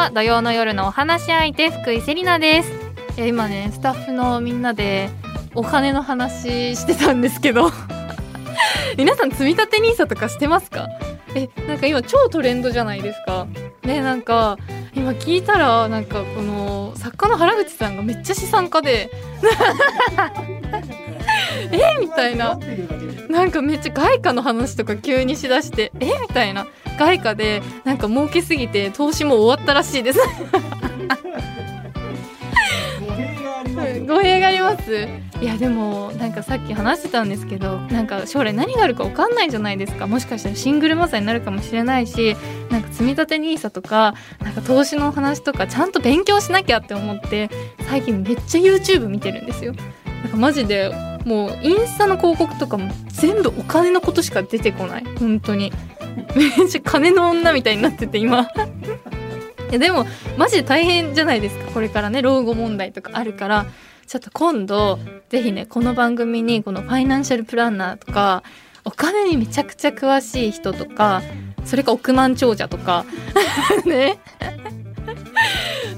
は土曜の夜のお話し相手福井セリナです。いや今ねスタッフのみんなでお金の話してたんですけど。皆さん積み立て NISA とかしてますか？えなんか今超トレンドじゃないですか。ねなんか今聞いたらなんかこの作家の原口さんがめっちゃ資産家で。えみたいな。なんかめっちゃ外貨の話とか急にしだして。えみたいな。外貨でなんか儲けすぎて投資も終わったらしいです。語弊がありますいやでもなんかさっき話してたんですけどなんか将来何があるか分かんないじゃないですか。もしかしたらシングルマザーになるかもしれないしなんか積み立て NISA とかなんか投資の話とかちゃんと勉強しなきゃって思って最近めっちゃ YouTube 見てるんですよ。なんかマジでもうインスタの広告とかも全部お金のことしか出てこない。本当にめっちゃ金の女みたいになってて今。いやでもマジで大変じゃないですか？これからね老後問題とかあるから。ちょっと今度ぜひねこの番組にこのファイナンシャルプランナーとかお金にめちゃくちゃ詳しい人とかそれか億万長者とか ね。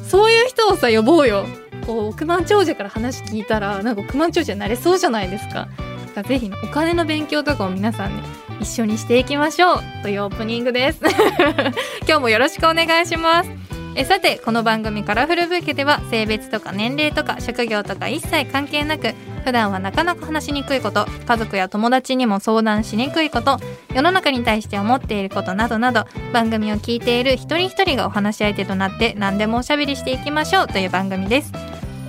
そういう人をさ呼ぼうよ。こう億万長者から話聞いたらなんか億万長者になれそうじゃないですか。だからぜひお金の勉強とかを皆さんね一緒にしていきましょうというオープニングです。今日もよろしくお願いします。えさてこの番組「カラフルブーケ」では性別とか年齢とか職業とか一切関係なく普段はなかなか話しにくいこと家族や友達にも相談しにくいこと世の中に対して思っていることなどなど番組を聞いている一人一人がお話し相手となって何でもおしゃべりしていきましょうという番組です。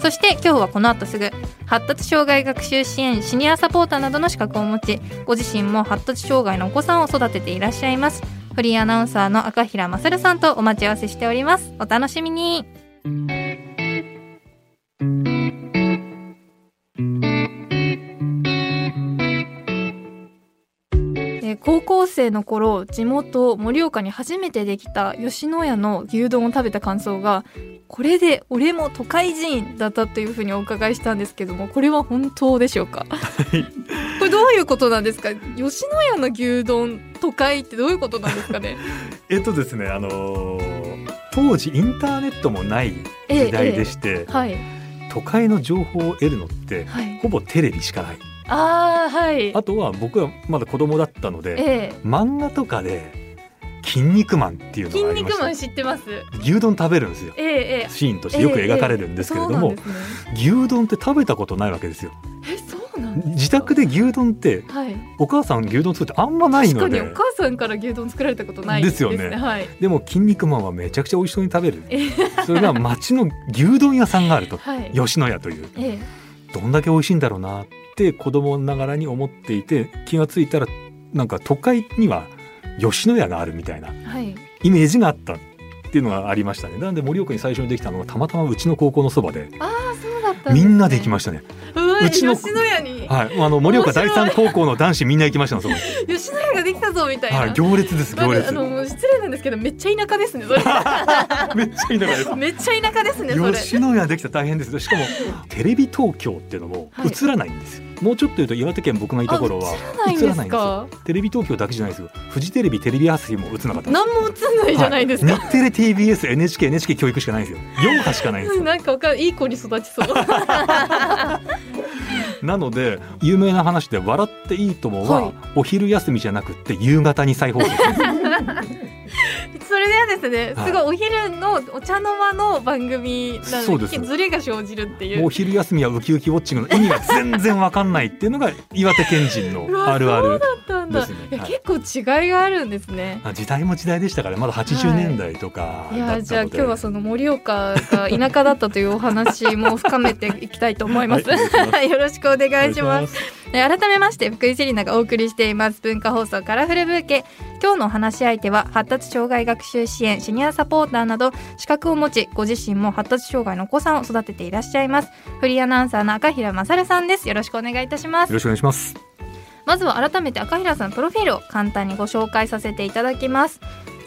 そして今日はこの後すぐ発達障害学習支援シニアサポーターなどの資格を持ちご自身も発達障害のお子さんを育てていらっしゃいます。フリーアナウンサーの赤平勝さんとお待ち合わせしております。お楽しみに。えー高校生の頃地元盛岡に初めてできた吉野家の牛丼を食べた感想がこれで俺も都会人だったというふうにお伺いしたんですけどもこれは本当でしょうか？これどういうことなんですか？吉野家の牛丼都会ってどういうことなんですかね？えっとですねあのー当時インターネットもない時代でして、はい。都会の情報を得るのって、はい。ほぼテレビしかないああはい。あとは僕はまだ子供だったのでえ漫画とかで「筋肉マン」っていうえ筋のがありました肉マン知ってます？牛丼食べるんですよ。ええええ。シーンとしてよく描かれるんですけれども、ね。牛丼って食べたことないわけですよ。えそうなん自宅で牛丼ってはい。お母さん牛丼作ってあんまない確かにのでお母さんから牛丼作られたことないですよね。はい。でも「筋肉マン」はめちゃくちゃ美味しそうに食べる。えそれが町の牛丼屋さんがあると。はい。吉野家というえどんだけ美味しいんだろうな。って子供ながらに思っていて気がついたらなんか都会には吉野家があるみたいなイメージがあったっていうのがありましたね。なので盛岡に最初にできたのはたまたまうちの高校のそばでああそうだったね。みんなで行きましたね。うちの吉野家に。はい。あの盛岡第三高校の男子みんな行きましたのそこに。吉野家ができたぞみたいな、はい行列です行列。あの失礼なんですけどめっちゃ田舎ですねそれ。めっちゃいい中です。めっちゃ田舎ですねそれ。吉野家できたら大変です。しかもテレビ東京っていうのもはい。映らないんですよ、もうちょっと言うと岩手県僕がいた頃はあ映らないんですテレビ東京だけじゃないですよ。フジテレビテレビ朝日も映らなかった。何も映んないじゃないですか、はい。日テレ TBS NHK NHK 教育しかないんですよ。4波しかないんですよ。なんかわかるいい子に育ちそう。なので有名な話で「笑っていいとも」ははい。お昼休みじゃなくって夕方に再放送 それではですね、はい。すごいお昼のお茶の間の番組なんそうです。ズレが生じるっていう。もう昼休みはウキウキウォッチングの意味が全然わかんないっていうのが岩手県人の あるある。だったんだ、ね。結構違いがあるんですね。あ時代も時代でしたからまだ80年代とかいだったので、やじゃあ今日はその盛岡が田舎だったというお話も深めていきたいと思います。はいよろしくお願いします。改めまして福井セリナがお送りしています。文化放送カラフルブーケ。今日のお話し相手は発達障害学習支援シニアサポーターなど資格を持ちご自身も発達障害のお子さんを育てていらっしゃいます。フリーアナウンサーの赤平勝さんです。よろしくお願いいたします。よろしくお願いしますまずは改めて赤平さんプロフィールを簡単にご紹介させていただきます。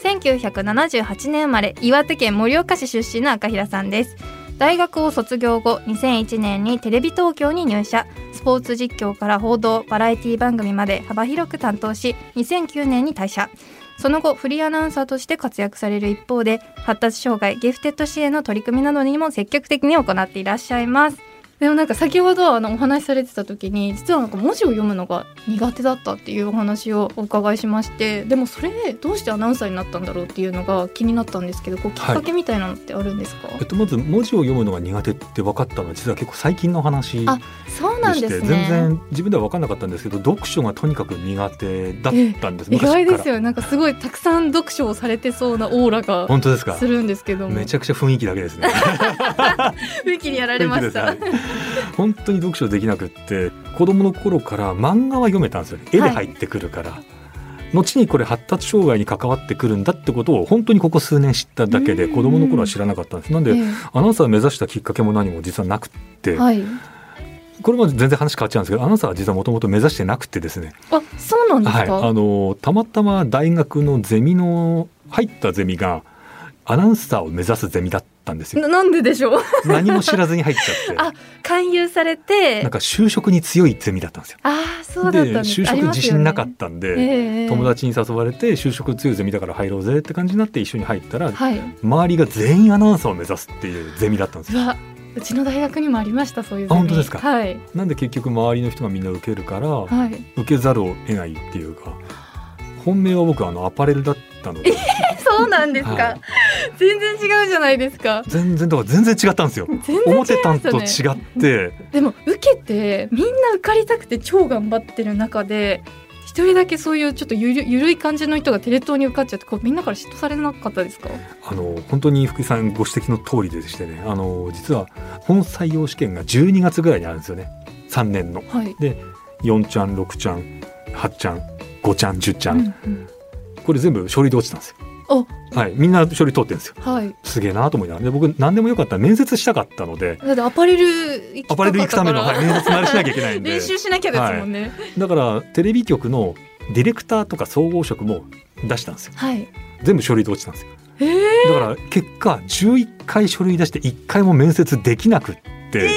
1978年生まれ岩手県盛岡市出身の赤平さんです。大学を卒業後2001年にテレビ東京に入社。スポーツ実況から報道バラエティ番組まで幅広く担当し2009年に退社。その後フリーアナウンサーとして活躍される一方で発達障害ギフテッド支援の取り組みなどにも積極的に行っていらっしゃいます。でもなんか先ほどあのお話しされてた時に実はなんか文字を読むのが苦手だったっていうお話をお伺いしましてでもそれどうしてアナウンサーになったんだろうっていうのが気になったんですけどこうきっかけみたいなのってあるんですか、えっと、まず文字を読むのが苦手って分かったのは実は結構最近の話であそうなんですね。全然自分では分かんなかったんですけど読書がとにかく苦手だったんです意外ですよよなんかすごいたくさん読書をされてそうなオーラが本当ですか？するんですけども。めちゃくちゃ雰囲気だけですね。雰囲気にやられました、はい本当に読書できなくって子供の頃から漫画は読めたんですよね。絵で入ってくるから、後にこれ発達障害に関わってくるんだってことを本当にここ数年知っただけでうん。子供の頃は知らなかったんです。なんでえアナウンサーを目指したきっかけも何も実はなくって、えはい。これまで全然話変わっちゃうんですけどアナウンサーは実はもともと目指してなくてですね。あそうなんですはい、か、あのたまたま大学のゼミの入ったゼミがアナウンサーを目指すゼミだったんですよ。ななんででしょう？何も知らずに入っちゃって。あ勧誘されて。なんか就職に強いゼミだったんですよ。ああそうだったんでです就職自信なかったんで、ええ友達に誘われて就職強いゼミだから入ろうぜって感じになって一緒に入ったらはい。周りが全員アナウンサーを目指すっていうゼミだったんですよ。うわうちの大学にもありましたそういうゼミ。あ本当ですか？はい。なんで結局周りの人がみんな受けるからはい。受けざるを得ないっていうか本命は僕あのアパレルだったので。そうなんですか、はい全然違うじゃないですか。全然だから全然違ったんですよ。思ってたんと違って。でも受けてみんな受かりたくて超頑張ってる中で一人だけそういうちょっとゆるゆるい感じの人がテレ東に受かっちゃってこうみんなから嫉妬されなかったですか？あの本当に福井さんご指摘の通りでしてね。あの実は本採用試験が12月ぐらいにあるんですよね。3年の。はい。で4ちゃん6ちゃん8ちゃん5ちゃん10ちゃん、うんうん。これ全部書類で落ちたんですよ。はい、みんな書類通ってるんですよ。はい。すげえなと思いながら。で僕何でもよかったら面接したかったので。だってアパレルアパレル行くための、はい、面接慣れしなきゃいけないんで。練習しなきゃですもんね。だからテレビ局のディレクターとか総合職も出したんですよ。はい。全部書類で落ちたんですよ。えー、だから結果11回書類出して1回も面接できなくって、え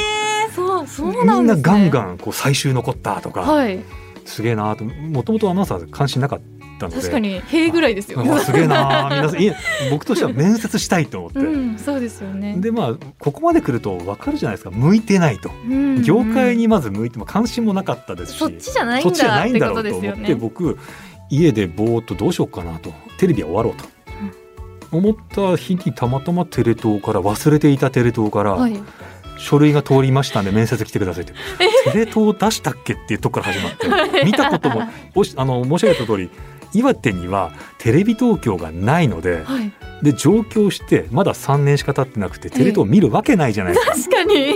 ー、そうそうみんななんですね。ガンガンこう最終残ったとか、はい。すげえなと。もともとアナウンサー関心なかったので。確かに塀ぐらいですようわすげえな皆さんいえ僕としては面接したいと思って、うんそうですよね。でまあここまで来ると分かるじゃないですか。向いてないと、うん業界にまず向いても関心もなかったですし。そっちじゃないんそっちじゃないんだろうと思って僕家でぼーっとどうしようかなと。テレビは終わろうと、思った日にたまたまテレ東から忘れていたテレ東から、はい。書類が通りましたんで面接来てくださいってテレ東出したっけっていうとこから始まって、はい。見たこともおしあの申し上げた通り岩手にはテレビ東京がないのではい。で上京してまだ3年しか経ってなくてテレ東見るわけないじゃないですか、確かに。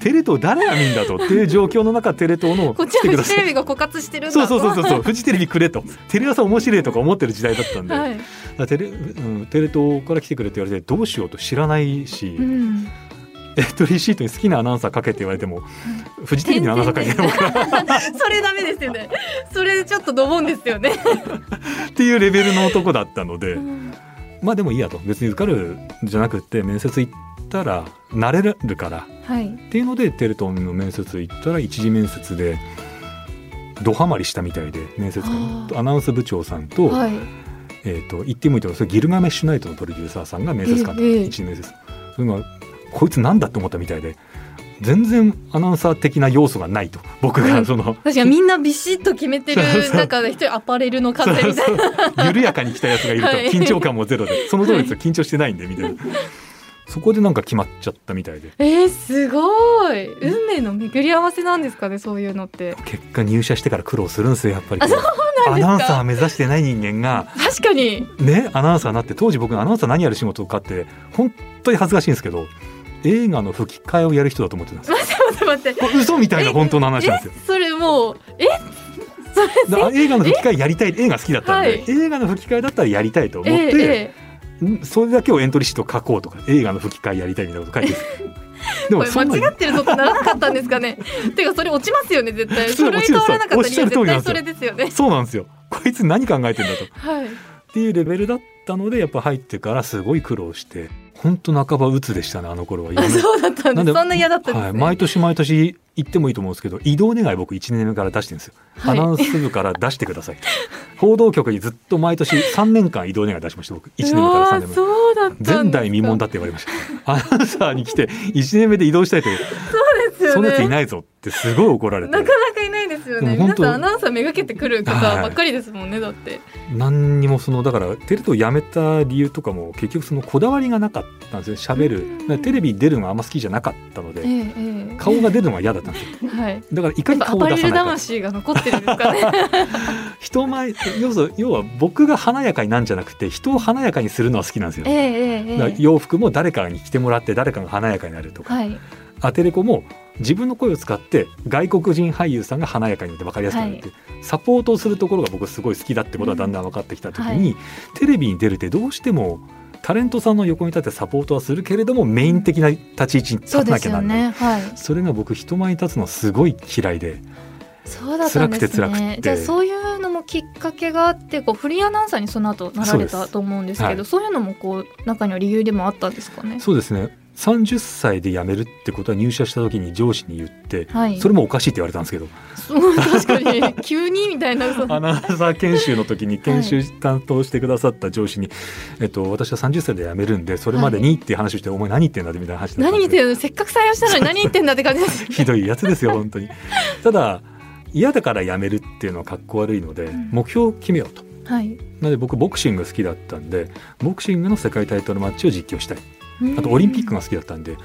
テレ東誰が見んだとっていう 状況の中テレ東のこっちはフジテレいビが枯渇してるんだそうそうそうそうそう。フジテレビくれと。テレ朝面白いとか思ってる時代だったんで、はい、テレうん、テレ東から来てくれって言われてどうしようと知らないし、うん、エントリーシートに好きなアナウンサー書けって言われても、フジテレビのアナウンサー書いてないからそれダメですよね。それちょっとドボンですよね、っていうレベルの男だったので、うん。まあでもいいやと。別に受かるんじゃなくって面接行ったら慣れるから。はい。っていうのでテレ東の面接行ったら一次面接でドハマりしたみたいで面接あ官アナウンス部長さんと,、はい。えー、と言ってもいいと思うそれギルガメッシュナイトのプロデューサーさんが面接官だった、ええ一次面接。それがこいつなんだって思ったみたいで全然アナウンサー的な要素がないと僕うん。がその、確かにみんなビシッと決めてる中で一人アパレルのそう風みたいな。緩やかに来たやつがいるとはい。緊張感もゼロでその通りですよ緊張してないんでみたいな。そこでなんか決まっちゃったみたいで。えー、すごい。運命の巡り合わせなんですかねそういうのって。結果入社してから苦労するんですよやっぱりアナウンサー目指してない人間が。確かに。ねアナウンサーになって当時僕アナウンサー何やる仕事かって本当に恥ずかしいんですけど映画の吹き替えをやる人だと思ってたんです。よ待って待って待って。嘘みたいな本当の話なんですよ。それもうえそ映画の吹き替えやりたい映画好きだったんで、はい。映画の吹き替えだったらやりたいと思っえて、ええ。んそれだけをエントリーシート書こうとか映画の吹き替えやりたいみたいなこと書いてる。でも間違ってるぞってならなかったんですかね。てかそれ落ちますよね絶対。書類通らなかったおっしゃる通りなんですよ。理由絶対それですよね。そうなんですよ。こいつ何考えてんだと。はい。っていうレベルだったのでやっぱ入ってからすごい苦労して本当半ば鬱でしたねあの頃は。あそうだったんでですそんな嫌だったんですね、はい、毎年毎年行ってもいいと思うんですけど移動願い僕1年目から出してるんですよ、はい。アナウンス部から出してください。と報道局にずっと毎年3年間移動願い出しました僕。1年目から3年目。そうだ前代未聞だって言われました。アナウンサーに来て1年目で移動したいという。そうですよね。そんなやついないぞってすごい怒られて。なかなかいないですよね。皆さんアナウンサーめがけてくる方ばっかりですもんね、だって。何にもそのだからテレ東辞めた理由とかも結局そのこだわりがなかったんですよ。喋る。テレビ出るのがあんま好きじゃなかったので。ええええ。顔が出るのが嫌だったんですよ。はい。だからいかに顔をやっぱアパレル出さないか魂が残ってるんですかね人前要す要は僕が華やかになんじゃなくて人を華やかにするのは好きなんですよ。ええええだからええ洋服も誰かに着てもらって誰かが華やかになるとか、はい。アテレコも自分の声を使って外国人俳優さんが華やかになって分かりやすくなるって、サポートをするところが僕すごい好きだってことがだんだん分かってきた時に、うんテレビに出るってどうしてもタレントさんの横に立ってサポートはするけれどもメイン的な立ち位置に立たなきゃなんない。ね。はい。それが僕人前に立つのすごい嫌いで。そうだったんです辛くて辛くて。ねじゃあそういうのもきっかけがあってこうフリーアナウンサーにその後なられたと思うんですけどそそうう,、いうのもこう中には理由でもあったんですかね？そうですね30歳で辞めるってことは入社した時に上司に言って、はい。それもおかしいって言われたんですけど。確かに 急にみたいな嘘 アナウンサー研修の時に研修担当してくださった上司に、えっと、私は30歳で辞めるんでそれまでにっていう話をして、お前何言ってんだってみたいな話何言ってるの？せっかく採用したのに何言ってんだって感じです。ひどいやつですよ本当に。ただ嫌だから辞めるっていうのはかっこ悪いので、ん。目標を決めようと。はい。なので僕ボクシング好きだったんでボクシングの世界タイトルマッチを実況したいあとオリンピックが好きだったんで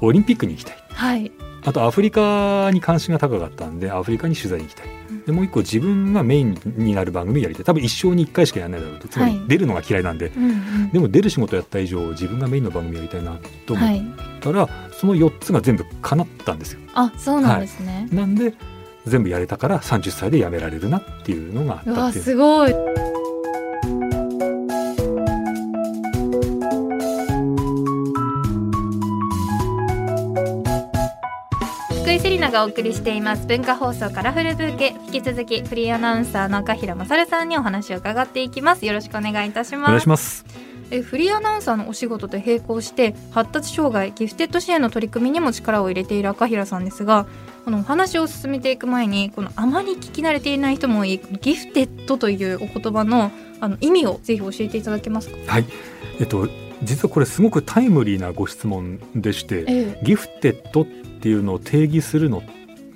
オリンピックに行きたい。はい。あとアフリカに関心が高かったんでアフリカに取材に行きたい。でもう一個自分がメインになる番組をやりたい。多分一生に一回しかやらないだろうと。つまりはい出るのが嫌いなんで、うんうん。でも出る仕事やった以上自分がメインの番組やりたいなと思っはい。たら、その4つが全部叶ったんですよ。あそうなんですね、なんで全部やれたから30歳で辞められるなっていうのがあうわったっていう。すごいナがお送りしています。文化放送カラフルブーケ。引き続きフリーアナウンサーの赤平勝さんにお話を伺っていきます。よろしくお願いいたしおます。願いします。えフリーアナウンサーのお仕事と並行して発達障害ギフテッド支援の取り組みにも力を入れている赤平さんですがこのお話を進めていく前にこのあまり聞き慣れていない人も多いギフテッドというお言葉のあの意味をぜひ教えていただけますか？はい。えっと実はこれすごくタイムリーなご質問でしてえギフテッドっていうのを定義するの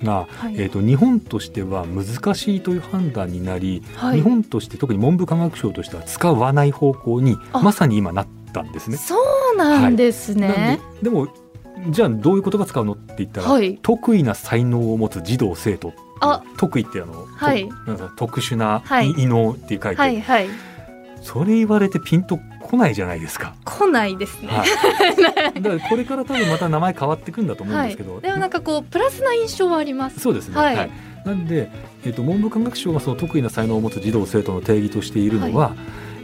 が、はい。えっと日本としては難しいという判断になり、はい。日本として特に文部科学省としては使わない方向にあ。まさに今なったんですね。そうなんですね。なんででもじゃあどういう言葉使うのって言ったら、はい。得意な才能を持つ児童生徒あ。得意ってあの、特殊なはい。異能って書いて、はいはい。それ言われてピンとこないじゃないですか。来ないですね。はい、だからこれから多分また名前変わってくんだと思うんはい。ですけど、でもなんかこうプラスな印象はあります。そうですね。はいなんで、えっと文部科学省がその得意な才能を持つ児童生徒の定義としているのは、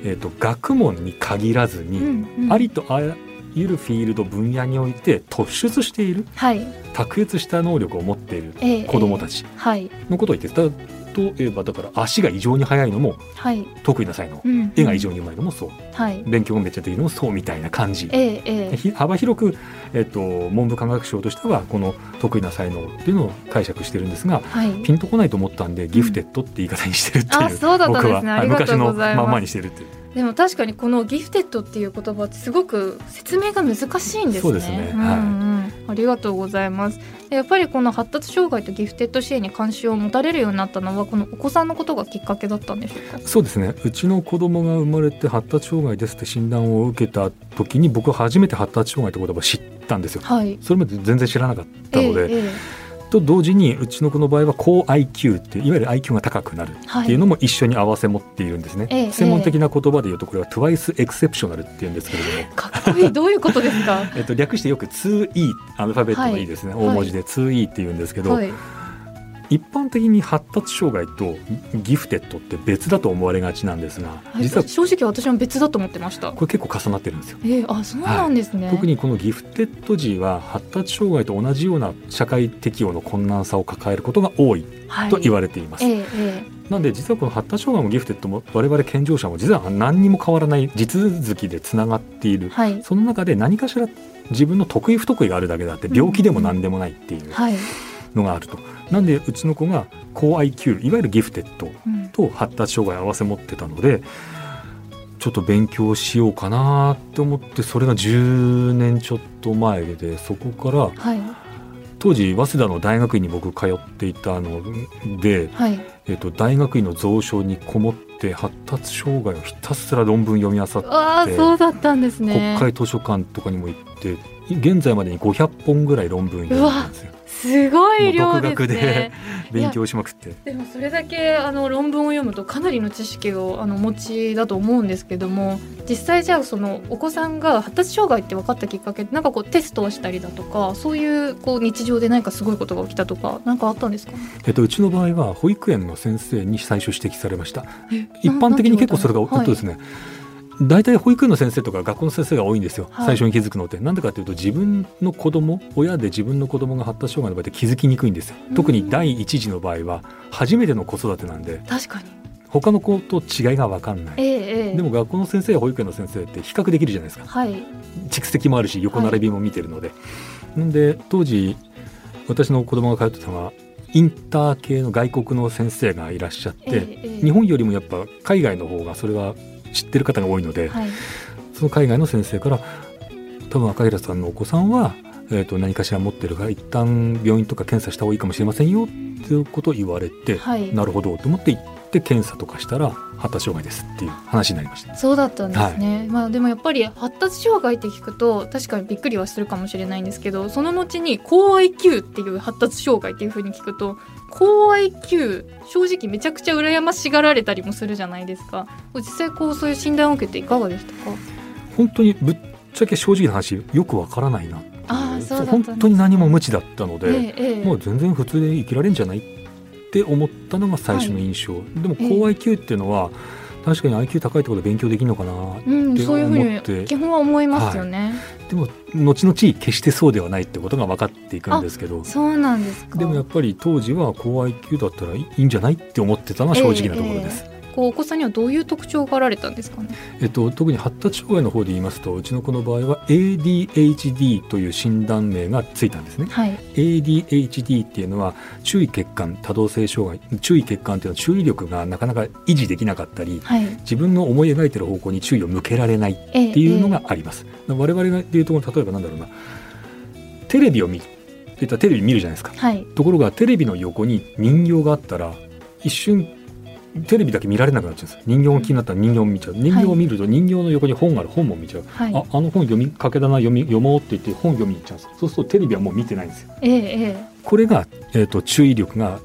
えっと学問に限らずに、うんうんありとあらゆるフィールド分野において突出しているはい。卓越した能力を持っているええ子どもたちはいのことを言って例えばだから足が異常に速いのもはい。得意な才能、うん絵が異常にうまいのもそう。はい。勉強がめっちゃできるのもそうみたいな感じ。幅広く、えっと文部科学省としてはこの得意な才能っていうのを解釈してるんですがはい。ピンとこないと思ったんでギフテッドって言い方にしてるっていう、あそうだったんですね。僕は。昔のまんまにしてるっていうでも確かにこのギフテッドっていう言葉ってすごく説明が難しいんですね。そうですねんうんありがとうございます。でやっぱりこの発達障害とギフテッド支援に関心を持たれるようになったのはこのお子さんのことがきっかけだったんでしょうか？そうですねうちの子供が生まれて発達障害ですって診断を受けた時に僕は初めて発達障害って言葉を知ったんですよはい。それまで全然知らなかったので、えええと同時にうちの子の場合は高 IQ っていういわゆる IQ が高くなるっていうのも一緒に合わせ持っているんですね、ええ。専門的な言葉で言うとこれは Twice Exceptional っていうんですけれども。かっこいい。どういうことですか？えっと、略してよく 2E アルファベットの E ですね、はい。大文字で 2E って言うんですけど、はい。一般的に発達障害とギフテッドって別だと思われがちなんですがはい実は正直私も別だと思ってました。これ結構重なってるんですよ。ええあそうなんですね。特にこのギフテッド児は発達障害と同じような社会適応の困難さを抱えることが多いはいと言われています。えええなんで実はこの発達障害もギフテッドも我々健常者も実は何にも変わらない地続きでつながっている、はいその中で何かしら自分の得意不得意があるだけであって病気でも何でもないっていうはい、のがあると。なんでうちの子が高 IQ いわゆるギフテッドうん。と発達障害を合わせ持ってたのでちょっと勉強しようかなって思ってそれが10年ちょっと前でそこからはい。当時早稲田の大学院に僕通っていたので、はい。えっと大学院の蔵書にこもって発達障害をひたすら論文読み漁ってああそうだったんですね。国会図書館とかにも行って現在までに500本ぐらい論文読んでるんですよすごい量ですね。勉強しまくって。でもそれだけあの論文を読むとかなりの知識をあのお持ちだと思うんですけども実際じゃあそのお子さんが発達障害って分かったきっかけなんかこうテストをしたりだとかそういうこう日常で何かすごいことが起きたとか何かあったんですか？えっと、うちの場合は保育園の先生に最初指摘されました。え一般的に結構それが、なんて言われたの？えっとですね大体保育園の先生とか学校の先生が多いんですよ、はい。最初に気づくのって。なんでかというと自分の子供親で自分の子供が発達障害の場合って気づきにくいんですよ。うん。特に第一次の場合は初めての子育てなんで。確かに。他の子と違いが分かんない。ええええ。でも学校の先生や保育園の先生って比較できるじゃないですか。はい。蓄積もあるし横並びも見てるので、なんで当時私の子供が通ってたのはインター系の外国の先生がいらっしゃって、ええええ。日本よりもやっぱ海外の方がそれは知ってる方が多いので、はい。その海外の先生から多分赤平さんのお子さんは、えー、と何かしら持ってるから一旦病院とか検査した方がいいかもしれませんよっていうことを言われて、はい。なるほどと思って行って検査とかしたら発達障害ですっていう話になりました。そうだったんですね、まあでもやっぱり発達障害って聞くと確かにびっくりはするかもしれないんですけどその後に高 IQ っていう発達障害っていう風に聞くと高 IQ 正直めちゃくちゃ羨ましがられたりもするじゃないですか。実際こうそういう診断を受けていかがでしたか？本当にぶっちゃけ正直な話よくわからないなあーそうね。本当に何も無知だったので、ええええ。もう全然普通で生きられるんじゃないって思ったのが最初の印象、でもええ。高 IQ っていうのは確かに IQ 高いってことで勉強できるのかなうん、って。そういうふ思ってうに基本は思いますよね、でも後々決してそうではないってことが分かっていくんですけど。そうなんですか。でもやっぱり当時は高 IQ だったらいいんじゃないって思ってたのは正直なところです。こうお子さんにはどういう特徴があられたんですかね？えっと、特に発達障害の方で言いますとうちの子の場合は ADHD という診断名がついたんですね。はい ADHD っていうのは注意欠陥多動性障害注意欠陥っていうのは注意力がなかなか維持できなかったりはい自分の思い描いてる方向に注意を向けられないっええていうのがあります。我々がでいうと例えばなんだろうなテレビを見言ったらテレビ見るじゃないですか。はいところがテレビの横に人形があったら一瞬テレビだけ見られなくなっちゃうんです人形が気になったら人形を見ちゃう。人形を見ると人形の横に本がある。本も見ちゃう、はい。ああの本読みかけだな読み読もうって言って本読みに行っちゃうんです。そうするとテレビはもう見てないんですよ。ええええ。これが、えー、と注意力が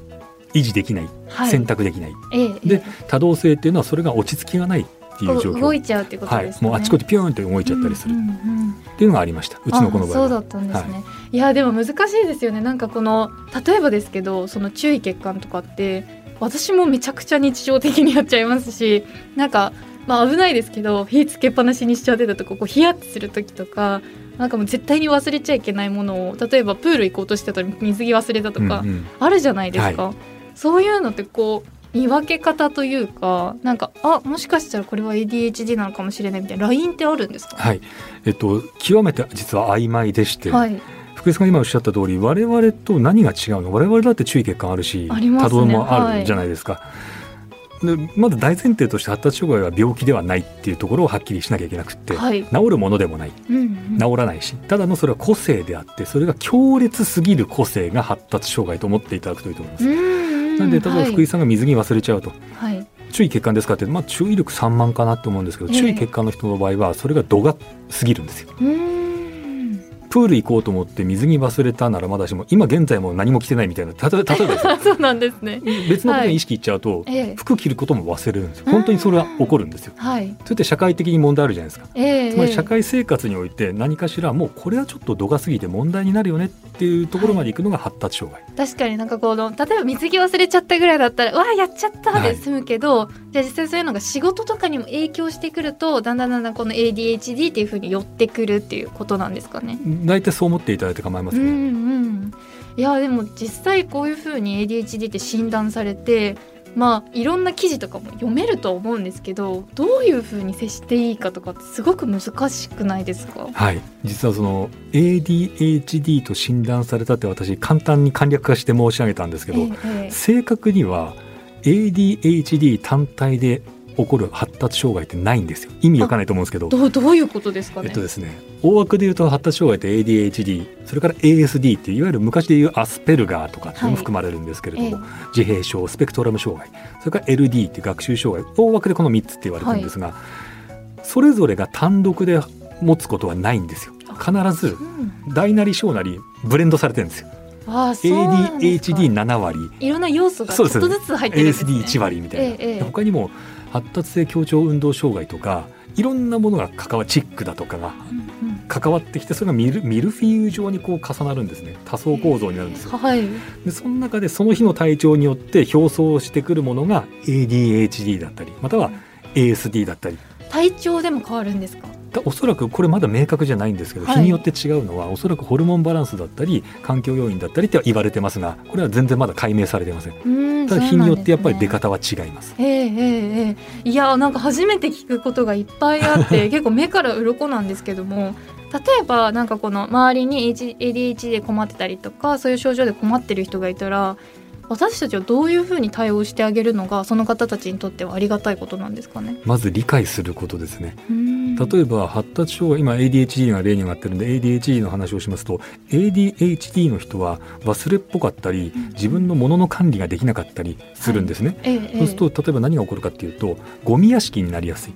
維持できない、はい。選択できない。えええで多動性っていうのはそれが落ち着きがないっていう状況。動いちゃうってことはいです、ね。もうあちこちピューンって動いちゃったりする。うんうんうん。っていうのがありました。うちの子の場合は。あそうだったんですね、い、やでも難しいですよね。なんかこの例えばですけどその注意欠陥とかって私もめちゃくちゃ日常的にやっちゃいますしなんかまあ危ないですけど火つけっぱなしにしちゃってたとかこうヒヤッとする時とかなんかもう絶対に忘れちゃいけないものを例えばプール行こうとしてたら水着忘れたとかうんうん。あるじゃないですか、そういうのってこう見分け方というかなんかあもしかしたらこれは ADHD なのかもしれないみたいな LINE ってあるんですか、はい。えっと極めて実は曖昧でして、はい福井さんが今おっしゃった通り我々と何が違うの？我々だって注意欠陥あるし、ね。多動もあるじゃないですか、でまず大前提として発達障害は病気ではないっていうところをはっきりしなきゃいけなくって、はい、治るものでもない。うんうん。治らないしただのそれは個性であってそれが強烈すぎる個性が発達障害と思っていただくといいと思います、ななんで例えば福井さんが水着忘れちゃうと、はい、はい注意欠陥ですかって、まあ、注意力散漫かなと思うんですけど、ええ。注意欠陥の人の場合はそれが度が過ぎるんですよプール行こうと思って水着忘れたならまだしも今現在も何も着てないみたいな。例えば そうなんですね。別のことに意識いっちゃうと、ええ。服着ることも忘れるんですよ。本当にそれは起こるんですよ。はい。それって社会的に問題あるじゃないですか。ええつまり社会生活において何かしらもうこれはちょっと度が過ぎて問題になるよねっていうところまで行くのが発達障害、確かになんかこの例えば水着忘れちゃったぐらいだったらうわやっちゃったはいで済むけど、じゃあ実際そういうのが仕事とかにも影響してくるとだんだんだんだんこの ADHD っていう風に寄ってくるっていうことなんですかね。大体そう思っていただいて構いません、うんうん。いやでも実際こういう風に ADHD って診断されてまあいろんな記事とかも読めると思うんですけどどういうふうに接していいかとかってすごく難しくないですか？はい。実はその ADHD と診断されたって私簡単に簡略化して申し上げたんですけど、ええ正確には ADHD 単体で起こる発達障害ってないんですよ。意味わかんないと思うんですけど。どうどういうことですかね、えっとですね大枠で言うと発達障害って ADHD それから ASD っていわゆる昔で言うアスペルガーとかも含まれるんですけれども、自閉症スペクトラム障害それから LD って学習障害大枠でこの3つって言われてるんですが、それぞれが単独で持つことはないんですよ。必ずうん大なり小なりブレンドされてるんですよ。ああそうなんですか。ADHD7 割。いろんな要素がちょっとずつ入ってるんですね。ASD1 割みたいな、ええええ。他にも発達性協調運動障害とかいろんなものが関わチックだとかが関わってきてそれがミルミルフィーユ状にこう重なるんですね。多層構造になるんですよ。はい。でその中でその日の体調によって表層してくるものが ADHD だったりまたは ASD だったり。体調でも変わるんですか？だおそらくこれまだ明確じゃないんですけど、はい。日によって違うのはおそらくホルモンバランスだったり環境要因だったりって言われてますがこれは全然まだ解明されていません。うんただ日によってやっぱり出方方は違います。ええええええ。いやなんか初めて聞くことがいっぱいあって 結構目から鱗なんですけども例えばなんかこの周りに ADHD で困ってたりとかそういう症状で困ってる人がいたら私たちはどういうふうに対応してあげるのがその方たちにとってはありがたいことなんですかね？まず理解することですね例例えば発達障害今 ADHD が例に上がってるんで ADHD の話をしますと ADHD の人は忘れっぽかったり自分のものの管理ができなかったりするんですね、ええええ。そうすると例えば何が起こるかっていうとゴミ屋敷になりやすい。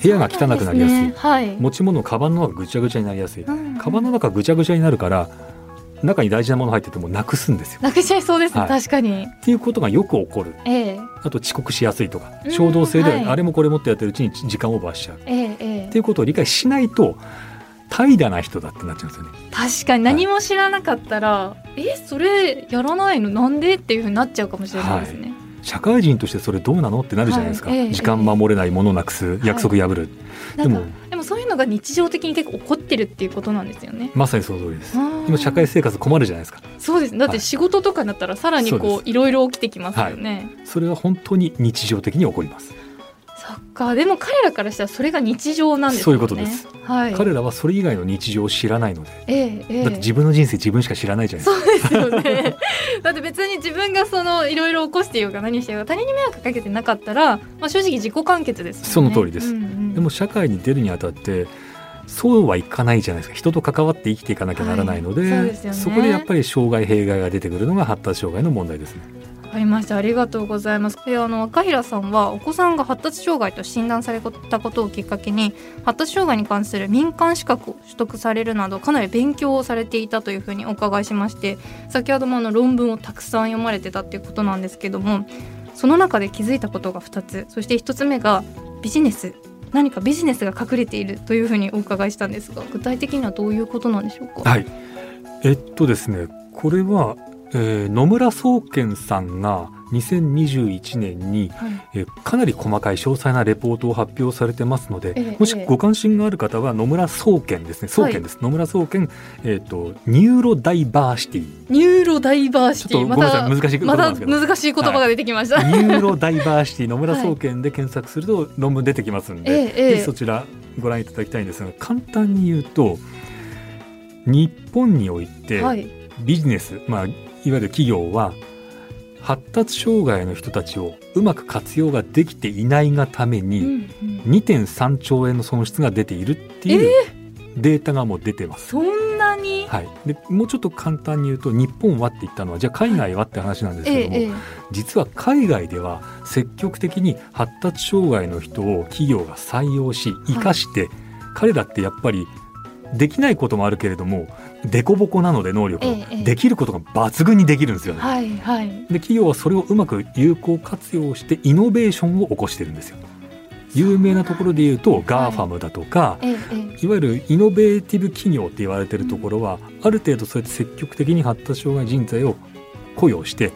部屋が汚くなりやすい。ね。はい。持ち物カバンの中ぐちゃぐちゃになりやすい。うん。カバンの中ぐちゃぐちゃになるから中に大事なもの入っててもなくすんですよ。なくしちゃいそうですね、はい。確かに。っていうことがよく起こる。ええ。あと遅刻しやすいとかうん。衝動性ではい。あれもこれもってやってるうちに時間オーバーしちゃう。えええっていうことを理解しないと怠惰な人だってなっちゃうんですよね。確かに。何も知らなかったら、えそれやらないの？なんで？っていうふうになっちゃうかもしれないですね。社会人としてそれどうなの？ってなるじゃないですか、はいええ。時間守れないものなくす約束破る、なんかでも。でもそういうのが日常的に結構起こってるっていうことなんですよね。まさにその通りです。今社会生活困るじゃないですか。そうです。だってはい。仕事とかになったらさらにこういろいろ起きてきますよね。それは本当に日常的に起こります、そっかでも彼らからしたらそれが日常なんですそう。いうことです。はい。彼らはそれ以外の日常を知らないので、ええええだって自分の人生自分しか知らないじゃないですかそうですよね。だって別に自分がそのいろいろ起こしてようが何してようが他人に迷惑かけてなかったら、まあ、正直自己完結ですね。その通りですうんうんでも社会に出るにあたってそうはいかないじゃないですか人と関わって生きていかなきゃならないので,、はいそうでねそこでやっぱり障害弊害が出てくるのが発達障害の問題ですねわかりました。ありがとうございます。であの赤平さんはお子さんが発達障害と診断されたことをきっかけに発達障害に関する民間資格を取得されるなどかなり勉強をされていたというふうにお伺いしまして先ほどもあの論文をたくさん読まれてたっていうことなんですけどもその中で気づいたことが2つ。そして1つ目がビジネス。何かビジネスが隠れているというふうにお伺いしたんですが具体的にはどういうことなんでしょうか？はい。えっとですねこれは、えー野村総研さんが2021年に、はい。えーかなり細かい詳細なレポートを発表されてますので、ええもしご関心がある方は野村総研ですね。総研です、野村総研、えー、とニューロダイバーシティ。ニューロダイバーシティ。ごめんなさい難しい言葉ま難しい言葉が出てきました、ニューロダイバーシティ野村総研で検索すると論文出てきますんで、ええええ。ぜひそちらご覧いただきたいんですが簡単に言うと日本においてはい。ビジネス、まあ、いわゆる企業は発達障害の人たちをうまく活用ができていないがために、うんうん。2.3兆円の損失が出ているっていうデータがもう出てます。そんなに、はい、でもうちょっと簡単に言うと日本はって言ったのはじゃあ海外はって話なんですけども、ええええ。実は海外では積極的に発達障害の人を企業が採用し生かして、彼らってやっぱりできないこともあるけれども凸凹なので能力が、ええええ。できることが抜群にできるんですよね。はいはい。で企業はそれをうまく有効活用してイノベーションを起こしてるんですよ。有名なところで言うとはい GAFAM だとか、い。わゆるイノベーティブ企業って言われてるところは、ある程度そうやって積極的に発達障害人材を雇用して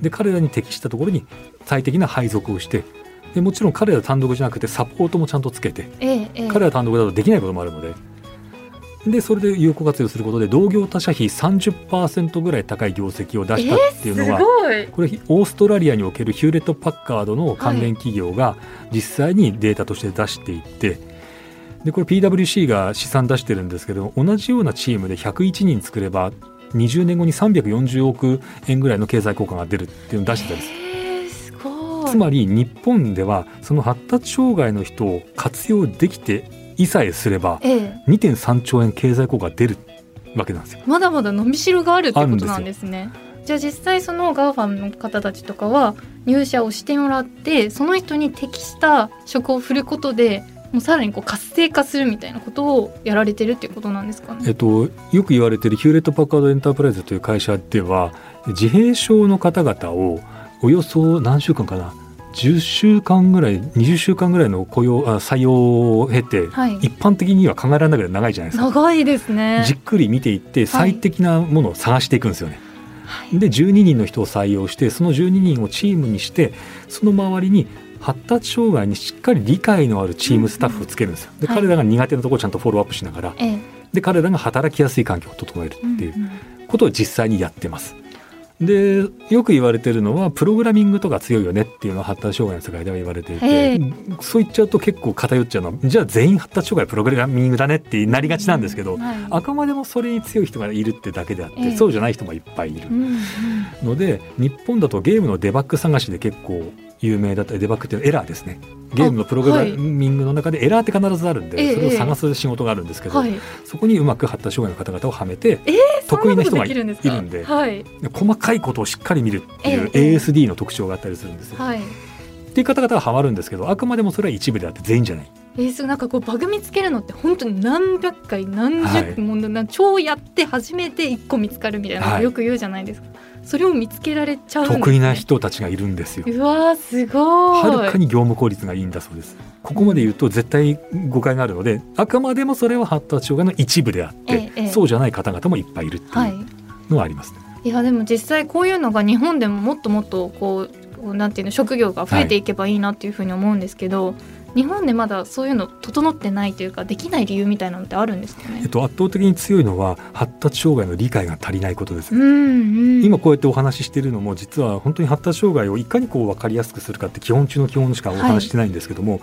で彼らに適したところに最適な配属をしてでもちろん彼ら単独じゃなくてサポートもちゃんとつけて彼ら単独だとできないこともあるのででそれで有効活用することで同業他社比30%ぐらい高い業績を出したっていうのは、これオーストラリアにおけるヒューレット・パッカードの関連企業が実際にデータとして出していってでこれ PwC が試算出してるんですけど同じようなチームで101人作れば20年後に340億円ぐらいの経済効果が出るっていうのを出してたんです。つまり日本ではその発達障害の人を活用できていさえすればええ2.3兆円経済効果が出るわけなんですよ。まだまだ伸びしろがあるってことなんですね。じゃあ実際その GAFAM の方たちとかは入社をしてもらってその人に適した職を振ることでもうさらにこう活性化するみたいなことをやられてるっていうことなんですかね。えっと、よく言われているヒューレット・パッカード・エンタープライズという会社では自閉症の方々をおよそ何週間かな10週間ぐらい20週間ぐらいの雇用あ採用を経て、はい一般的には考えられないぐらい長いじゃないですか。長いですね。じっくり見ていって最適なものを探していくんですよね。で12人の人を採用してその12人をチームにしてその周りに発達障害にしっかり理解のあるチームスタッフをつけるんですよ。ではい彼らが苦手なところをちゃんとフォローアップしながらええで彼らが働きやすい環境を整えるっていうことを実際にやってます。でよく言われてるのはプログラミングとか強いよねっていうのは発達障害の世界では言われていへてそう言っちゃうと結構偏っちゃうの。はじゃあ全員発達障害プログラミングだねってなりがちなんですけど、はい。あくまでもそれに強い人がいるってだけであって、ええ。そうじゃない人もいっぱいいる。うんうん。ので日本だとゲームのデバッグ探しで結構有名だったりデバッグっていうのはエラーですねゲームのプログラミングの中でエラーって必ずあるんで、ええそれを探す仕事があるんですけど、はい。そこにうまく発達障害の方々をはめてえー得意な人がいるんで細かいことをしっかり見るっていうええ ASD の特徴があったりするんですよ。はい。っていう方々はハマるんですけどあくまでもそれは一部であって全員じゃない。えー、そうなんかこうバグ見つけるのって本当に何百回何はい十も超やって初めて一個見つかるみたいなよく言うじゃないですか、それを見つけられちゃうね、得意な人たちがいるんですよ。うわーすごい。はるかに業務効率がいいんだそうです。ここまで言うと絶対誤解があるのであくまでもそれは発達障害の一部であって、ええええ。そうじゃない方々もいっぱいいるってはいいうのはあります、ね。いやでも実際こういうのが日本でももっともっとこうこうなんていうの職業が増えていけばいいなっていうふうに思うんですけど、日本でまだそういうの整ってないというかできない理由みたいなのってあるんですかね？えっと、圧倒的に強いのは発達障害の理解が足りないことです。うんうん今こうやってお話ししているのも実は本当に発達障害をいかにこう分かりやすくするかって基本中の基本しかお話ししてないんですけども、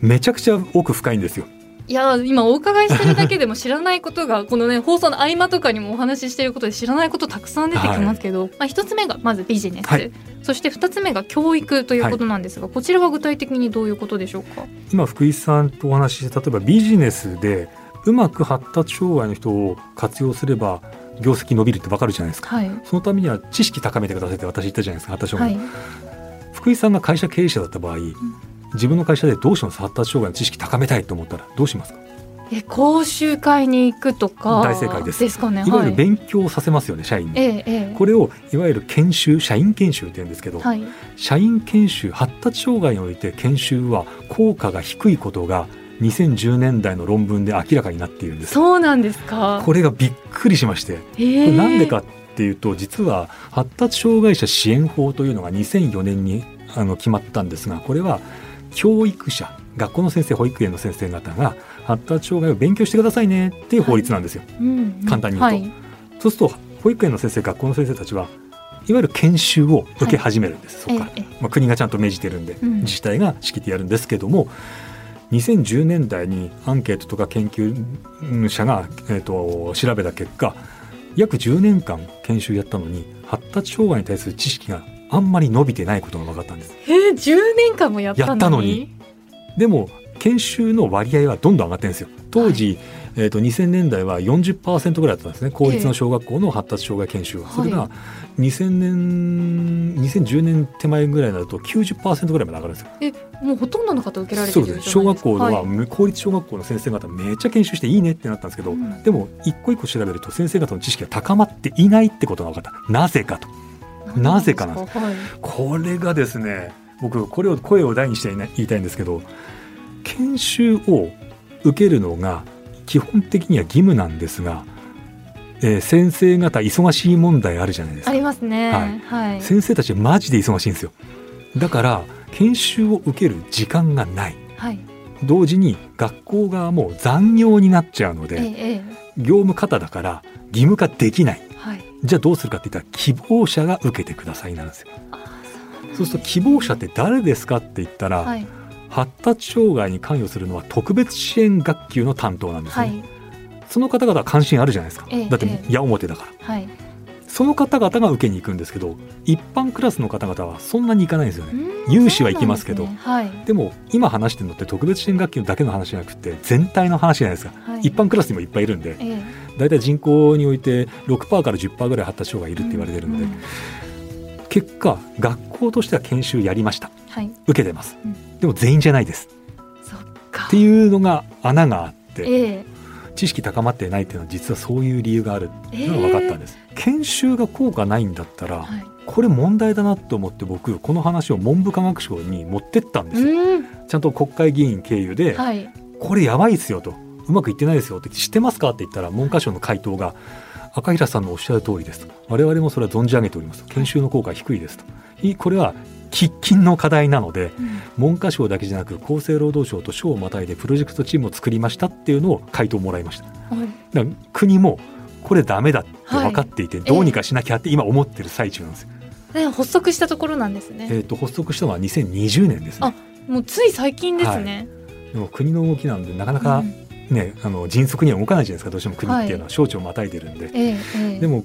めちゃくちゃ奥深いんですよ。いや今お伺いしてるだけでも知らないことがこのね放送の合間とかにもお話ししてることで知らないことたくさん出てきますけど、まあ一つ目がまずビジネス、はいそして二つ目が教育ということなんですが、こちらは具体的にどういうことでしょうか？今福井さんとお話しして例えばビジネスでうまく発達障害の人を活用すれば業績伸びるって分かるじゃないですか。はいそのためには知識高めてくださいって私言ったじゃないですか発達は障害、い。福井さんが会社経営者だった場合、自分の会社でどうします発達障害の知識高めたいと思ったらどうしますか？え講習会に行くとか大正解です。ですかね。いわゆるはい。勉強させますよね社員に。ええええ。これをいわゆる研修社員研修って言うんですけど、はい。社員研修発達障害において研修は効果が低いことが2010年代の論文で明らかになっているんです。そうなんですか？これがびっくりしまして。こえ。えれなんでかっていうと実は発達障害者支援法というのが2004年にあの決まったんですがこれは教育者学校の先生保育園の先生方が発達障害を勉強してくださいねっていう法律なんですよ。うん簡単に言うと。はい。そうすると保育園の先生学校の先生たちはいわゆる研修を受け始めるんです、そこから。まあ、国がちゃんと命じてるんで、うん。自治体が仕切ってやるんですけども2010年代にアンケートとか研究者が、えー、と調べた結果約10年間研修やったのに発達障害に対する知識があんまり伸びてないことが分かったんですえー、10年間もやったのに？やったのに。でも研修の割合はどんどん上がってるんですよ。当時、えー、と2000年代は40%ぐらいだったんですね。公立の小学校の発達障害研修は、ええそれが2000年2010年手前ぐらいになると90%ぐらいまで上がるんですよ。えもうほとんどの方受けられてそうです小学校では、はい。公立小学校の先生方めっちゃ研修していいねってなったんですけど、うん。でも一個一個調べると先生方の知識が高まっていないってことが分かった。なぜかとなぜかな。はい。これがですね僕これを声を大にして言いたいんですけど研修を受けるのが基本的には義務なんですが、えー先生方忙しい問題あるじゃないですか。ありますね。はい。はい。先生たちマジで忙しいんですよ。だから研修を受ける時間がない。はい。同時に学校側も残業になっちゃうので、えええ業務過多だから義務化できない。えはい。じゃあどうするかって言ったら希望者が受けてくださいなんですよ。あそうすると希望者って誰ですかって言ったら、はい。発達障害に関与するのは特別支援学級の担当なんですね、はい。その方々は関心あるじゃないですか、ええだってええ。矢面だから。はいその方々が受けに行くんですけど一般クラスの方々はそんなに行かないんですよね、うん有志は行きますけど。ね。はい。でも今話してるのって特別支援学級だけの話じゃなくて全体の話じゃないですか、はい。一般クラスにもいっぱいいるんでええ。大体人口において6%から10%ぐらい発達障害いるって言われてるので、うん。結果学校としては研修やりました。はい。受けてます、うん。でも全員じゃないです。そっか。っていうのが穴があってええ知識高まってないっていうのは実はそういう理由があるっていうのが分かったんです、研修が効果ないんだったら、はい。これ問題だなと思って僕この話を文部科学省に持ってったんですよ、うん。ちゃんと国会議員経由で、はい。これやばいですよと。うまくいってないですよって知ってますかって言ったら文科省の回答が赤平さんのおっしゃる通りですと。我々もそれは存じ上げております研修の効果は低いですと。いこれは喫緊の課題なのでうん。文科省だけじゃなく厚生労働省と省をまたいでプロジェクトチームを作りましたっていうのを回答もらいました。はい。国もこれダメだって分かっていて、どうにかしなきゃって今思ってる最中なんですよ、で発足したところなんですね。えー、と発足したのは2020年ですね。もうつい最近ですね、でも国の動きなんでなかなかうん。ね、あの迅速には動かないじゃないですか。どうしても国っていうのは省庁をまたいでるんで、ええええ。でも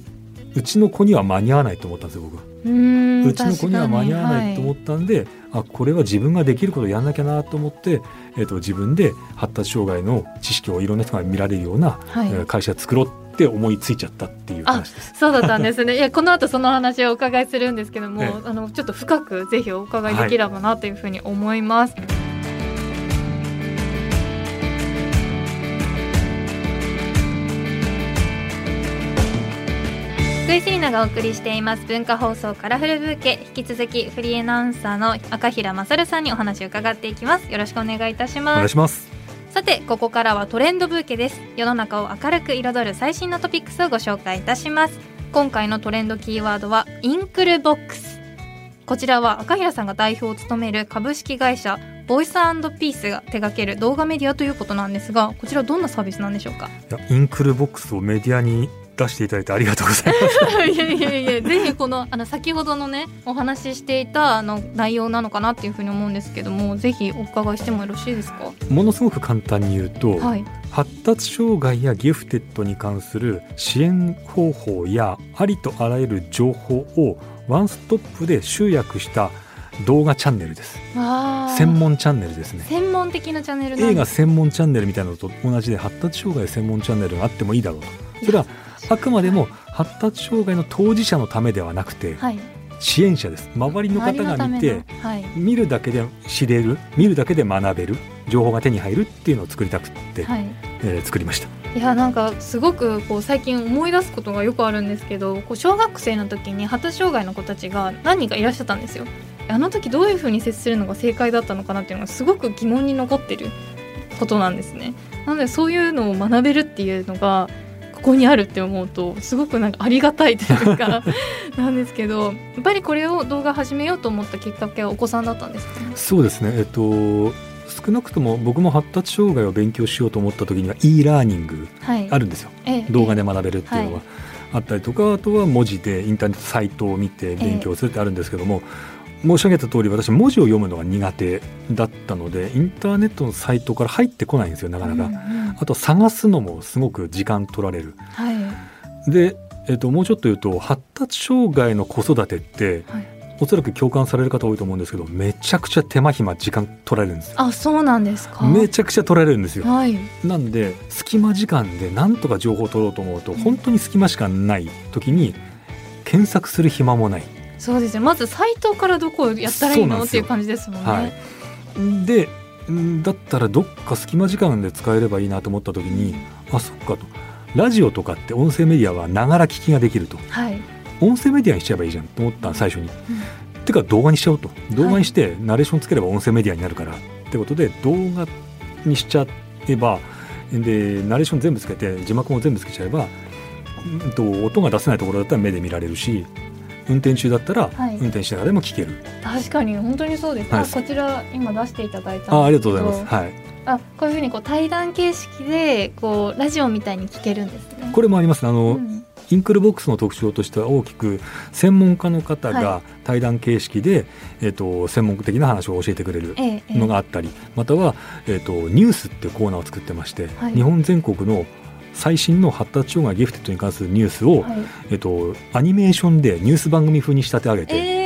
うちの子には間に合わないと思ったんですよ僕、うちの子には間に合わないと思っったんで、あこれは自分ができることをやんなきゃなと思って、えー、と自分で発達障害の知識をいろんな人が見られるような、はいえー会社作ろうって思いついちゃったっていう話です。そうだったんですね。いやこの後その話をお伺いするんですけども、ええあのちょっと深くぜひお伺いできればなというふうに思います。福井セリナがお送りしています。文化放送カラフルブーケ。引き続きフリーアナウンサーの赤平勝さんにお話を伺っていきます。よろしくお願いいたしおます。願いします。さてここからはトレンドブーケです。世の中を明るく彩る最新のトピックスをご紹介いたします。今回のトレンドキーワードはインクルボックス。こちらは赤平さんが代表を務める株式会社ボイスピースが手掛ける動画メディアということなんですがこちらどんなサービスなんでしょうか？インクルボックスをメディアに出していただいてありがとうございます。いやいやいやぜひこのあの先ほどのねお話ししていたあの内容なのかなっていうふうに思うんですけどもぜひお伺いしてもよろしいですか？ものすごく簡単に言うと、はい。発達障害やギフテッドに関する支援方法やありとあらゆる情報をワンストップで集約した動画チャンネルです。専門チャンネルですね。専門的なチャンネル映画専門チャンネルみたいなのと同じで発達障害専門チャンネルがあってもいいだ。ろうとそれはあくまでも発達障害の当事者のためではなくてはい。支援者です。周りの方が見てはい。見るだけで知れる見るだけで学べる情報が手に入るっていうのを作りたくって、はい。えー作りました。いやなんかすごくこう最近思い出すことがよくあるんですけどこう小学生の時に発達障害の子たちが何人かいらっしゃったんですよ。あの時どういうふうに接するのが正解だったのかなっていうのがすごく疑問に残ってることなんですね。なのでそういうのを学べるっていうのがここにあるって思うとすごくなんかありがたいというか なんですけどやっぱりこれを動画始めようと思ったきっかけはお子さんだったんですか？そうですね。えっと少なくとも僕も発達障害を勉強しようと思った時には e ラーニングはい。あるんですよ。ええ。動画で学べるっていうのがはい。あったりとか、あとは文字でインターネットサイトを見て勉強するってあるんですけども、申し上げた通り私文字を読むのが苦手だったのでインターネットのサイトから入ってこないんですよなかなか、うんうんあと探すのもすごく時間取られる。はい。で、えっと、もうちょっと言うと発達障害の子育てってはい。おそらく共感される方多いと思うんですけどめちゃくちゃ手間暇時間取られるんですよ。あそうなんですか。めちゃくちゃ取られるんですよ。はい。なんで隙間時間でなんとか情報を取ろうと思うとうん。本当に隙間しかない時に検索する暇もない。そうですね。まずサイトからどこをやったらいいのっていう感じですもんね、はい、でんだったらどっか隙間時間で使えればいいなと思った時にあそっかと。ラジオとかって音声メディアはながら聞きができると。はい、音声メディアにしちゃえばいいじゃんと思った最初に。てか動画にしちゃおうと。動画にしてナレーションつければ音声メディアになるから、ってことで動画にしちゃえばでナレーション全部つけて字幕も全部つけちゃえば、うんと音が出せないところだったら目で見られるし運転中だったらはい。運転しながらでも聞ける、確かに本当にそうです、はい。あこちら今出していただいたあありがとうございます、はい、あこういうふうにこう対談形式でこうラジオみたいに聞けるんですね。これもありますあの、うん。インクルボックスの特徴としては大きく専門家の方はが対談形式で、えっと専門的な話を教えてくれるええええ。のがあったりまたは、えっとニュースっていうコーナーを作ってまして、はい。日本全国の最新の発達障害ギフテッドに関するニュースを、はい。えっとアニメーションでニュース番組風に仕立て上げて、えー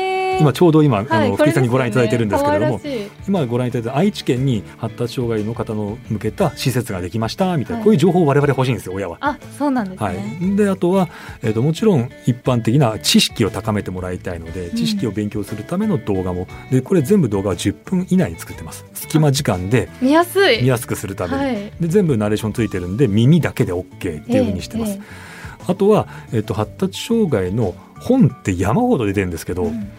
今ちょうど今、はいあの福井さんにご覧いただいてるんですけれども、今ご覧いただいた愛知県に発達障害の方の向けた施設ができましたみたいな、はい。こういう情報を我々欲しいんですよ親は。あそうなんですね。はい、であとは、えー、ともちろん一般的な知識を高めてもらいたいのでん。知識を勉強するための動画も、でこれ全部動画は10分以内に作ってます。隙間時間で見やすい。見やすくするために、はい。で全部ナレーションついてるんで耳だけで OK っていうふうにしてます、ええあとは、えー、と発達障害の本って山ほど出てるんですけど、うん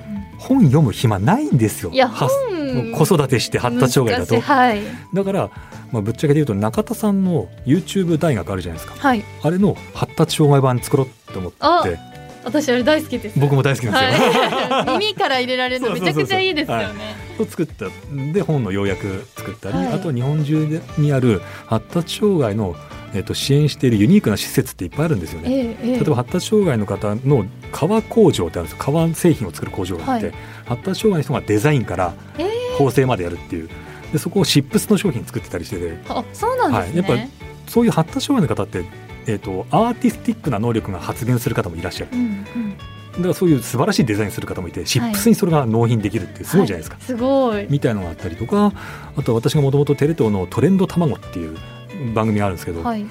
本読む暇ないんですよ子育てして発達障害だとはいだから、まあ、ぶっちゃけて言うと中田さんの YouTube 大学あるじゃないですかはい。あれの発達障害版作ろうって思あって私あれ大好きです。僕も大好きなんですよ。はい。耳から入れられるのめちゃくちゃいいですよね。を作ったんで本の要約作ったり、はいあとは日本中にある発達障害の、えっと支援しているユニークな施設っていっぱいあるんですよね。ええええ例えば発達障害の方の革工場ってあるんですよ革製品を作る工場があって、はい発達障害の人がデザインからえ縫製までやるっていうでそこをシップスの商品作ってたりしててあそうなんですね。はいやっそういう発達障害の方って、えっとアーティスティックな能力が発現する方もいらっしゃるうんうん。だからそういう素晴らしいデザインする方もいてシップスにそれが納品できるってすごいじゃないですか。はすごい。みたいのがあったりとかあとは私がもともとテレ東の「トレンドたまご」っていう番組があるんですけど、はい。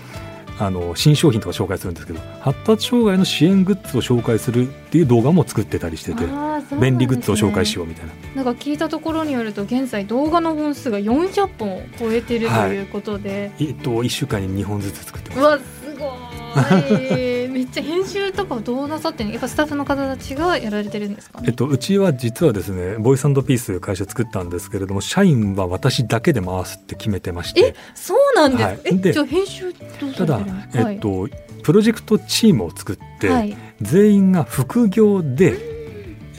あの新商品とか紹介するんですけど発達障害の支援グッズを紹介するっていう動画も作ってたりしてて、ね便利グッズを紹介しようみたいな。なんか聞いたところによると現在動画の本数が400本を超えてるということで、えっと1週間に2本ずつ作ってます。うわすごいめっちゃ編集とかどうなさってやっぱスタッフの方たちがやられてるんですかね？えっと、うちは実はですねボイスピースという会社作ったんですけれども社員は私だけで回すって決めてまして。えそうなんです。か、はい。でえじゃあ編集ただえっとプロジェクトチームを作って、はい、はい。全員が副業で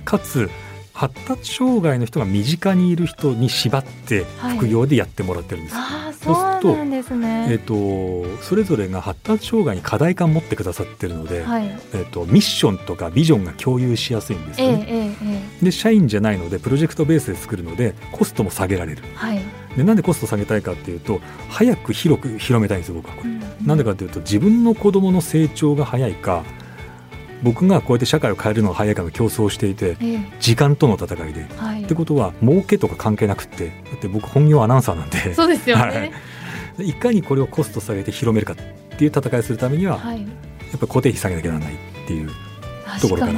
かつ発達障害の人が身近にいる人に縛ってはい副業でやってもらってるんです。ああそうするとねえっと、それぞれが発達障害に課題感を持ってくださってるので、はいえっと、ミッションとかビジョンが共有しやすいんですええよね。えええで社員じゃないのでプロジェクトベースで作るのでコストも下げられる。えはい、でなんでコスト下げたいかっていうと早く広く広めたいんですよ僕はこれ。うんなんでかっていうと自分の子供の成長が早いか僕がこうやって社会を変えるのが早いかの競争をしていてええ。時間との戦いで。はい。ってことは儲けとか関係なくってだって僕本業アナウンサーなんで。そうですよはい。ねいかにこれをコスト下げて広めるかっていう戦いをするためには、はい、やっぱり固定費下げなきゃならないっていうところから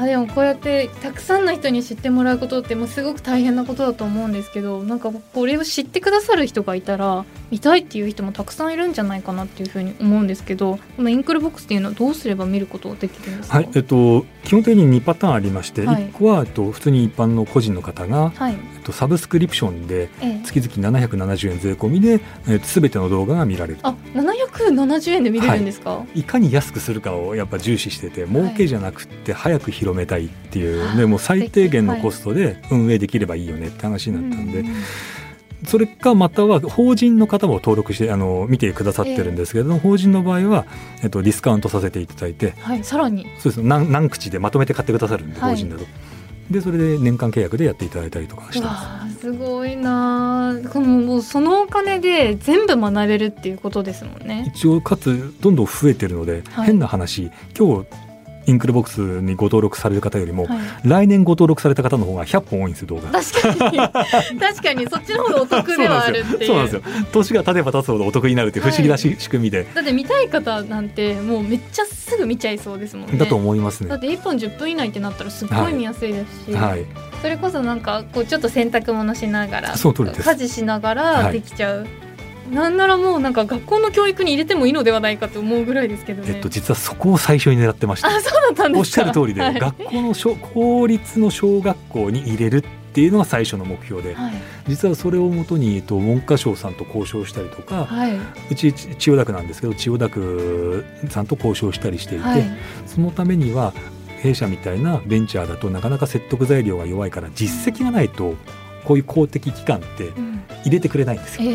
あでもこうやってたくさんの人に知ってもらうことってもうすごく大変なことだと思うんですけどなんかこれを知ってくださる人がいたら見たいっていう人もたくさんいるんじゃないかなっていうふうに思うんですけどこのインクルボックスっていうのはどうすれば見ることができるんですか？はいえっと、基本的に2パターンありまして、はい。1個は、えっと、普通に一般の個人の方が、はいと、サブスクリプションでええ。月々770円税込みで、えっと、全ての動画が見られるあ770円で見れるんですか、い。かに安くするかをやっぱ重視してて儲けじゃなくって早く広めたいっていう、でもう最低限のコストで運営できればいいよねって話になったんで、ううそれかまたは法人の方も登録してあの見てくださってるんですけれども、法人の場合は、えっと、ディスカウントさせていただいてはい。さらに。そうです。何何口でまとめて買ってくださるんではい。法人だと。でそれで年間契約でやっていただいたりとかしてます。すごいなあこのもうそのお金で全部学べるっていうことですもんね。一応かつどんどん増えてるので、はい。変な話今日インクルボックスにご登録される方よりも、はい。来年ご登録された方の方が100本多いんですよ動画。確かに。確かにそっちの方がお得ではあるっていう。そうなんですよ。年が経てば経つほどお得になるっていう不思議なし、仕組みで。だって見たい方なんてもうめっちゃすぐ見ちゃいそうですもんね。だと思いますね。だって1本10分以内ってなったらすっごい見やすいですし、はい。それこそなんかこうちょっと洗濯物しながら家事しながらはい。できちゃう、なんならもうなんか学校の教育に入れてもいいのではないかと思うぐらいですけどね、えっと実はそこを最初に狙ってました。あそうだったんおっですか。しゃる通りで、はい。学校の小公立の小学校に入れるっていうのが最初の目標ではい。実はそれをもとに、えっと、文科省さんと交渉したりとか、はい。うちち千代田区なんですけど千代田区さんと交渉したりしていて、はい。そのためには弊社みたいなベンチャーだとなかなか説得材料が弱いから実績がないとこういう公的機関ってうん入れてくれないんですよ。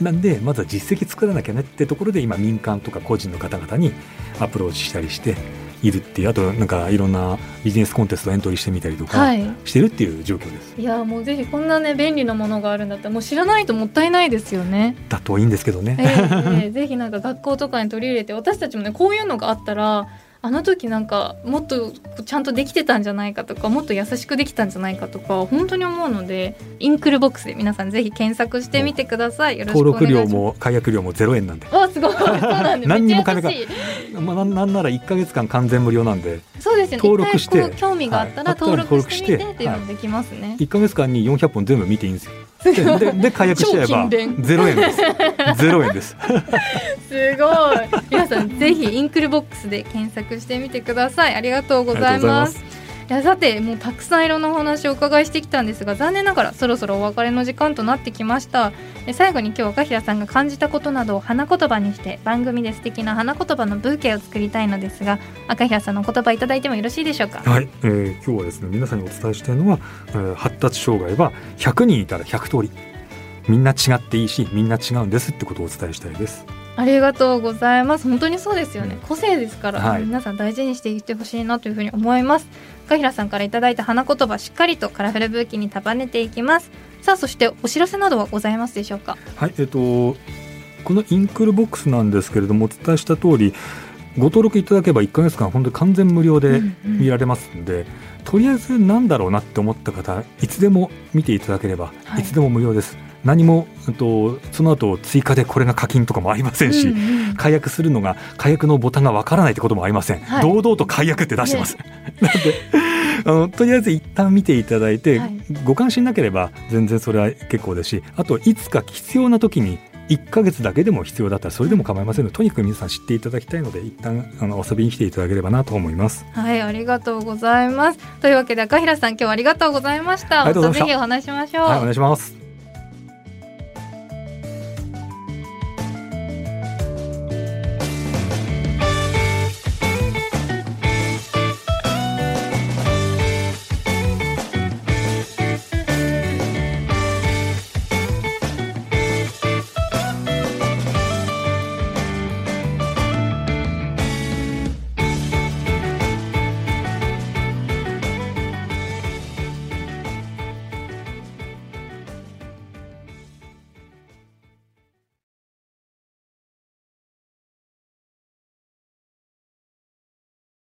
なんでまずは実績作らなきゃねってところで今民間とか個人の方々にアプローチしたりしているっていうあとなんかいろんなビジネスコンテストエントリーしてみたりとかしてるっていう状況です。いやもうぜひこんなね便利なものがあるんだったらもう知らないともったいないですよね。だといいんですけどね。ええええぜひなんか学校とかに取り入れて私たちもねこういうのがあったらあの時なんかもっとちゃんとできてたんじゃないかとかもっと優しくできたんじゃないかとか本当に思うのでインクルボックスで皆さんぜひ検索してみてください。登。録料も解約料も0円なんで、あすごい。そうなんで 何にも金がまあ、なんなら1か月間完全無料なんで。そうですよね。登録して。興味があったらはい。登録してみてっていうのもできますね。1か月間に400本全部見ていいんですよ。ででで解約しちゃえば超勤勉。0円です。0円です。すごい。皆さんぜひインクルボックスで検索してみてください。ありがとうございます。いやさてもうたくさんいろんなお話をお伺いしてきたんですが残念ながらそろそろお別れの時間となってきました。え最後に今日赤平さんが感じたことなどを花言葉にして番組で素敵な花言葉のブーケを作りたいのですが赤平さんのお言葉いただいてもよろしいでしょうか？はい、えー今日はですね皆さんにお伝えしたいのは、えー発達障害は100人いたら100通り。みんな違っていいしみんな違うんですってことをお伝えしたいです。ありがとうございます。本当にそうですよね。個性ですから、はい。皆さん大事にしていってほしいなというふうに思います。赤平さんからいただいた花言葉しっかりとカラフルブーケに束ねていきます。さあそしてお知らせなどはございますでしょうか？はい、えっ、とこのインクルボックスなんですけれどもお伝えした通りご登録いただければ1ヶ月間本当に完全無料でうんうん。見られますんで、とりあえずなんだろうなって思った方いつでも見ていただければ、はい。い、つでも無料です何も、と、その後追加でこれが課金とかもありませんし、うんうん。解約するのが解約のボタンがわからないってこともありません、はい。堂々と解約って出してます、なのであのとりあえず一旦見ていただいて、はい。ご関心なければ全然それは結構ですしあといつか必要な時に1ヶ月だけでも必要だったらそれでも構いませんのでとにかく皆さん知っていただきたいので一旦あの遊びに来ていただければなと思います。はいありがとうございます。というわけで赤平さん今日はありがとうございました。ぜひお話ししましょう、はいお願いします